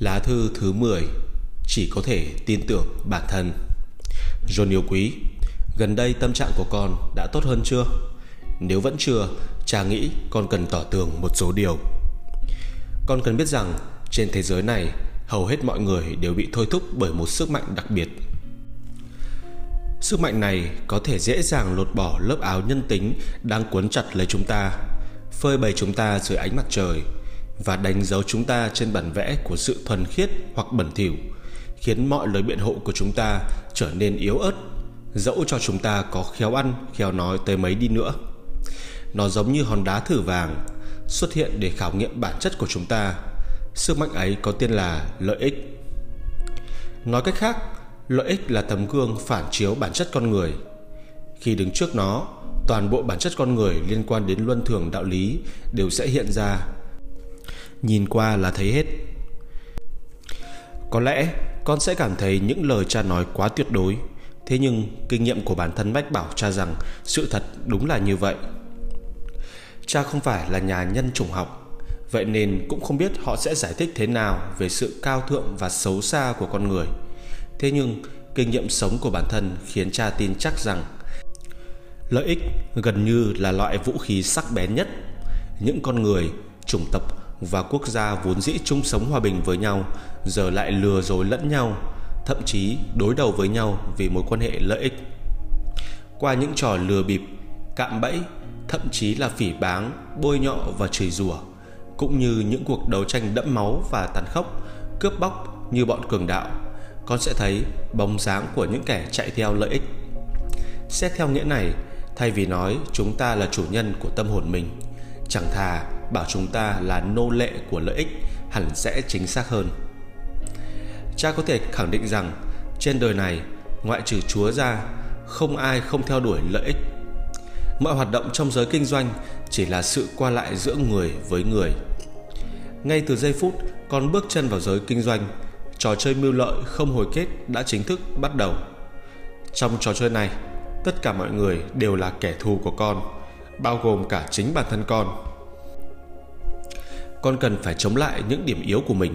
Lá thư thứ 10 Chỉ có thể tin tưởng bản thân. John yêu quý Gần đây tâm trạng của con đã tốt hơn chưa? Nếu vẫn chưa, cha nghĩ con cần tỏ tường một số điều. Con cần biết rằng trên thế giới này hầu hết mọi người đều bị thôi thúc bởi một sức mạnh đặc biệt. Sức mạnh này có thể dễ dàng lột bỏ lớp áo nhân tính đang cuốn chặt lấy chúng ta, phơi bày chúng ta dưới ánh mặt trời và đánh dấu chúng ta trên bản vẽ của sự thuần khiết hoặc bẩn thỉu, khiến mọi lời biện hộ của chúng ta trở nên yếu ớt, dẫu cho chúng ta có khéo ăn, khéo nói tới mấy đi nữa. Nó giống như hòn đá thử vàng xuất hiện để khảo nghiệm bản chất của chúng ta. Sức mạnh ấy có tên là lợi ích. Nói cách khác, lợi ích là tấm gương phản chiếu bản chất con người. Khi đứng trước nó, toàn bộ bản chất con người liên quan đến luân thường đạo lý đều sẽ hiện ra nhìn qua là thấy hết. Có lẽ con sẽ cảm thấy những lời cha nói quá tuyệt đối. Thế nhưng kinh nghiệm của bản thân bách bảo cha rằng sự thật đúng là như vậy. Cha không phải là nhà nhân chủng học, vậy nên cũng không biết họ sẽ giải thích thế nào về sự cao thượng và xấu xa của con người. Thế nhưng kinh nghiệm sống của bản thân khiến cha tin chắc rằng lợi ích gần như là loại vũ khí sắc bén nhất. Những con người chủng tập và quốc gia vốn dĩ chung sống hòa bình với nhau, giờ lại lừa dối lẫn nhau, thậm chí đối đầu với nhau vì mối quan hệ lợi ích. Qua những trò lừa bịp, cạm bẫy, thậm chí là phỉ báng, bôi nhọ và chửi rủa, cũng như những cuộc đấu tranh đẫm máu và tàn khốc, cướp bóc như bọn cường đạo, con sẽ thấy bóng dáng của những kẻ chạy theo lợi ích. Xét theo nghĩa này, thay vì nói chúng ta là chủ nhân của tâm hồn mình, chẳng thà bảo chúng ta là nô lệ của lợi ích, hẳn sẽ chính xác hơn. Cha có thể khẳng định rằng, trên đời này, ngoại trừ chúa ra, không ai không theo đuổi lợi ích. Mọi hoạt động trong giới kinh doanh chỉ là sự qua lại giữa người với người. Ngay từ giây phút con bước chân vào giới kinh doanh, trò chơi mưu lợi không hồi kết đã chính thức bắt đầu. Trong trò chơi này, tất cả mọi người đều là kẻ thù của con, bao gồm cả chính bản thân con con cần phải chống lại những điểm yếu của mình.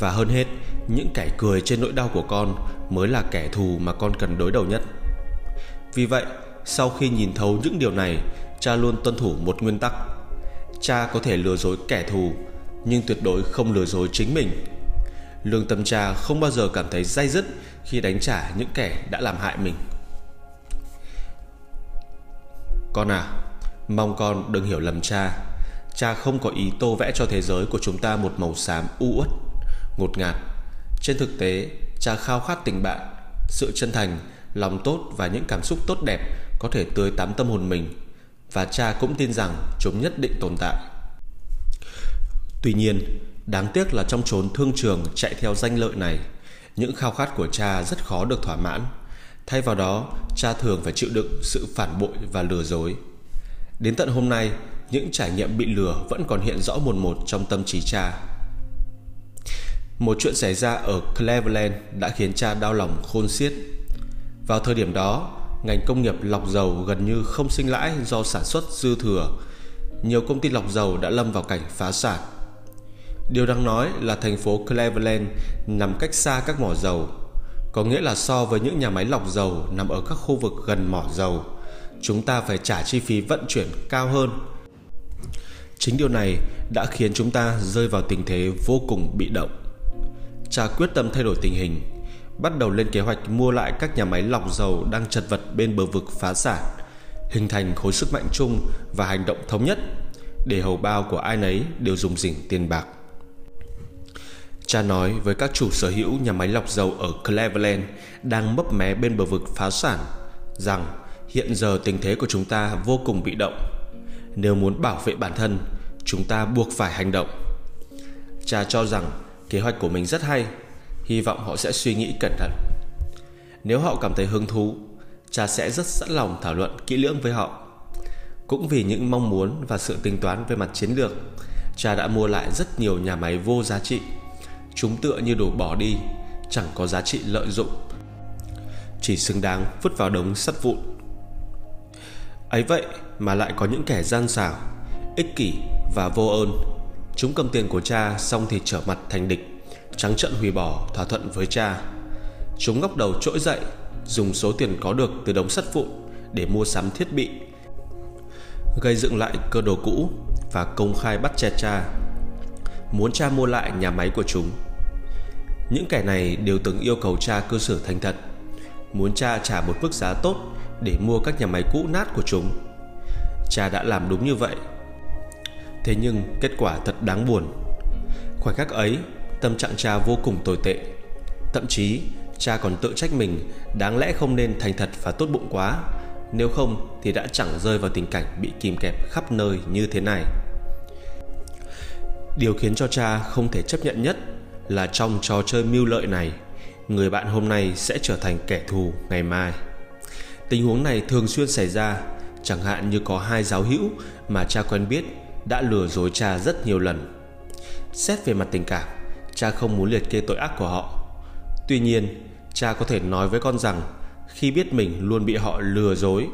Và hơn hết, những kẻ cười trên nỗi đau của con mới là kẻ thù mà con cần đối đầu nhất. Vì vậy, sau khi nhìn thấu những điều này, cha luôn tuân thủ một nguyên tắc. Cha có thể lừa dối kẻ thù, nhưng tuyệt đối không lừa dối chính mình. Lương tâm cha không bao giờ cảm thấy day dứt khi đánh trả những kẻ đã làm hại mình. Con à mong con đừng hiểu lầm cha cha không có ý tô vẽ cho thế giới của chúng ta một màu xám u uất, ngột ngạt. Trên thực tế, cha khao khát tình bạn, sự chân thành, lòng tốt và những cảm xúc tốt đẹp có thể tươi tắm tâm hồn mình và cha cũng tin rằng chúng nhất định tồn tại. Tuy nhiên, đáng tiếc là trong chốn thương trường chạy theo danh lợi này, những khao khát của cha rất khó được thỏa mãn. Thay vào đó, cha thường phải chịu đựng sự phản bội và lừa dối. Đến tận hôm nay những trải nghiệm bị lừa vẫn còn hiện rõ một một trong tâm trí cha. Một chuyện xảy ra ở Cleveland đã khiến cha đau lòng khôn xiết. Vào thời điểm đó, ngành công nghiệp lọc dầu gần như không sinh lãi do sản xuất dư thừa. Nhiều công ty lọc dầu đã lâm vào cảnh phá sản. Điều đáng nói là thành phố Cleveland nằm cách xa các mỏ dầu, có nghĩa là so với những nhà máy lọc dầu nằm ở các khu vực gần mỏ dầu, chúng ta phải trả chi phí vận chuyển cao hơn Chính điều này đã khiến chúng ta rơi vào tình thế vô cùng bị động. Cha quyết tâm thay đổi tình hình, bắt đầu lên kế hoạch mua lại các nhà máy lọc dầu đang chật vật bên bờ vực phá sản, hình thành khối sức mạnh chung và hành động thống nhất để hầu bao của ai nấy đều dùng dỉnh tiền bạc. Cha nói với các chủ sở hữu nhà máy lọc dầu ở Cleveland đang mấp mé bên bờ vực phá sản rằng hiện giờ tình thế của chúng ta vô cùng bị động nếu muốn bảo vệ bản thân, chúng ta buộc phải hành động. Cha cho rằng kế hoạch của mình rất hay, hy vọng họ sẽ suy nghĩ cẩn thận. Nếu họ cảm thấy hứng thú, cha sẽ rất sẵn lòng thảo luận kỹ lưỡng với họ. Cũng vì những mong muốn và sự tính toán về mặt chiến lược, cha đã mua lại rất nhiều nhà máy vô giá trị. Chúng tựa như đồ bỏ đi, chẳng có giá trị lợi dụng, chỉ xứng đáng vứt vào đống sắt vụn. Ấy vậy mà lại có những kẻ gian xảo ích kỷ và vô ơn chúng cầm tiền của cha xong thì trở mặt thành địch trắng trận hủy bỏ thỏa thuận với cha. Chúng ngóc đầu trỗi dậy, dùng số tiền có được từ đống sắt vụn để mua sắm thiết bị, gây dựng lại cơ đồ cũ và công khai bắt chẹt cha. Muốn cha mua lại nhà máy của chúng. Những kẻ này đều từng yêu cầu cha cư xử thành thật, muốn cha trả một mức giá tốt để mua các nhà máy cũ nát của chúng. Cha đã làm đúng như vậy. Thế nhưng kết quả thật đáng buồn. Khoảnh khắc ấy, tâm trạng cha vô cùng tồi tệ. Thậm chí, cha còn tự trách mình đáng lẽ không nên thành thật và tốt bụng quá, nếu không thì đã chẳng rơi vào tình cảnh bị kìm kẹp khắp nơi như thế này. Điều khiến cho cha không thể chấp nhận nhất là trong trò chơi mưu lợi này, người bạn hôm nay sẽ trở thành kẻ thù ngày mai. Tình huống này thường xuyên xảy ra, chẳng hạn như có hai giáo hữu mà cha quen biết đã lừa dối cha rất nhiều lần. Xét về mặt tình cảm, cha không muốn liệt kê tội ác của họ. Tuy nhiên, cha có thể nói với con rằng khi biết mình luôn bị họ lừa dối,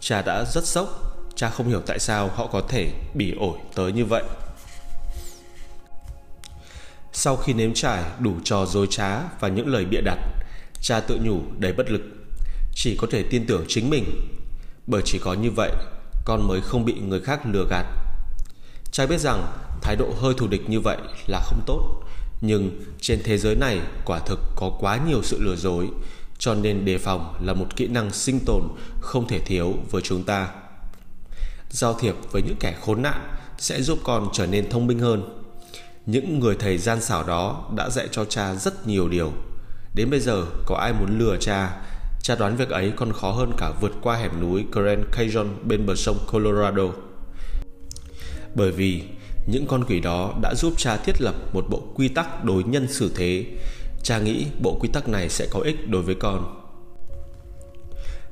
cha đã rất sốc, cha không hiểu tại sao họ có thể bỉ ổi tới như vậy. Sau khi nếm trải đủ trò dối trá và những lời bịa đặt, cha tự nhủ đầy bất lực, chỉ có thể tin tưởng chính mình, bởi chỉ có như vậy con mới không bị người khác lừa gạt. Trai biết rằng thái độ hơi thù địch như vậy là không tốt, nhưng trên thế giới này quả thực có quá nhiều sự lừa dối, cho nên đề phòng là một kỹ năng sinh tồn không thể thiếu với chúng ta. Giao thiệp với những kẻ khốn nạn sẽ giúp con trở nên thông minh hơn những người thầy gian xảo đó đã dạy cho cha rất nhiều điều. Đến bây giờ có ai muốn lừa cha, cha đoán việc ấy còn khó hơn cả vượt qua hẻm núi Grand Canyon bên bờ sông Colorado. Bởi vì những con quỷ đó đã giúp cha thiết lập một bộ quy tắc đối nhân xử thế. Cha nghĩ bộ quy tắc này sẽ có ích đối với con.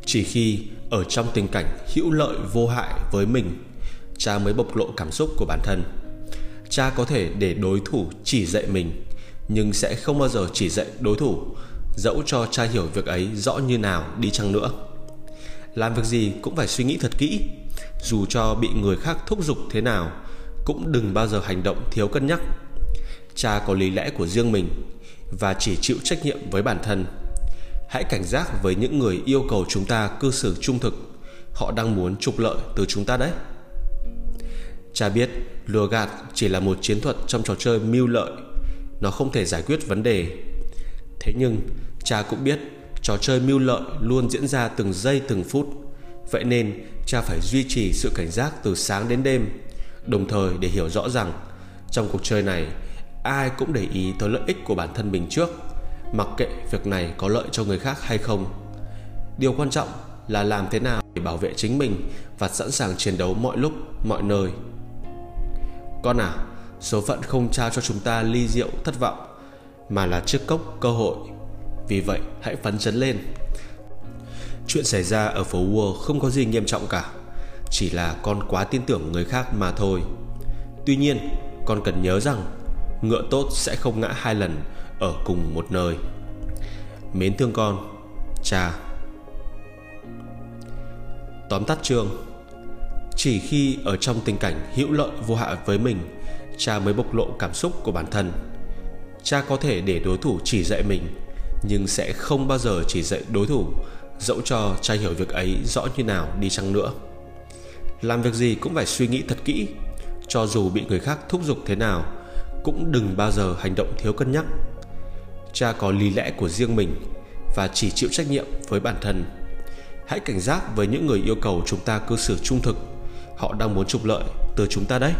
Chỉ khi ở trong tình cảnh hữu lợi vô hại với mình, cha mới bộc lộ cảm xúc của bản thân cha có thể để đối thủ chỉ dạy mình nhưng sẽ không bao giờ chỉ dạy đối thủ dẫu cho cha hiểu việc ấy rõ như nào đi chăng nữa. Làm việc gì cũng phải suy nghĩ thật kỹ, dù cho bị người khác thúc giục thế nào, cũng đừng bao giờ hành động thiếu cân nhắc. Cha có lý lẽ của riêng mình và chỉ chịu trách nhiệm với bản thân. Hãy cảnh giác với những người yêu cầu chúng ta cư xử trung thực. Họ đang muốn trục lợi từ chúng ta đấy. Cha biết lừa gạt chỉ là một chiến thuật trong trò chơi mưu lợi. Nó không thể giải quyết vấn đề Thế nhưng cha cũng biết trò chơi mưu lợi luôn diễn ra từng giây từng phút. Vậy nên cha phải duy trì sự cảnh giác từ sáng đến đêm Đồng thời để hiểu rõ rằng Trong cuộc chơi này Ai cũng để ý tới lợi ích của bản thân mình trước Mặc kệ việc này có lợi cho người khác hay không. Điều quan trọng là làm thế nào để bảo vệ chính mình Và sẵn sàng chiến đấu mọi lúc, mọi nơi. Con à Số phận không trao cho chúng ta ly rượu thất vọng mà là chiếc cốc cơ hội. Vì vậy, hãy phấn chấn lên. Chuyện xảy ra ở phố Wall không có gì nghiêm trọng cả, Chỉ là con quá tin tưởng người khác mà thôi. Tuy nhiên, con cần nhớ rằng, Ngựa tốt sẽ không ngã hai lần Ở cùng một nơi. Mến thương con, Cha. Tóm tắt chương, chỉ khi ở trong tình cảnh hữu lợi vô hại với mình, cha mới bộc lộ cảm xúc của bản thân cha có thể để đối thủ chỉ dạy mình, nhưng sẽ không bao giờ chỉ dạy đối thủ. Dẫu cho cha hiểu việc ấy rõ như nào đi chăng nữa. Làm việc gì cũng phải suy nghĩ thật kỹ. Cho dù bị người khác thúc giục thế nào, cũng đừng bao giờ hành động thiếu cân nhắc. Cha có lý lẽ của riêng mình và chỉ chịu trách nhiệm với bản thân. Hãy cảnh giác với những người yêu cầu chúng ta cư xử trung thực. Họ đang muốn trục lợi từ chúng ta đấy.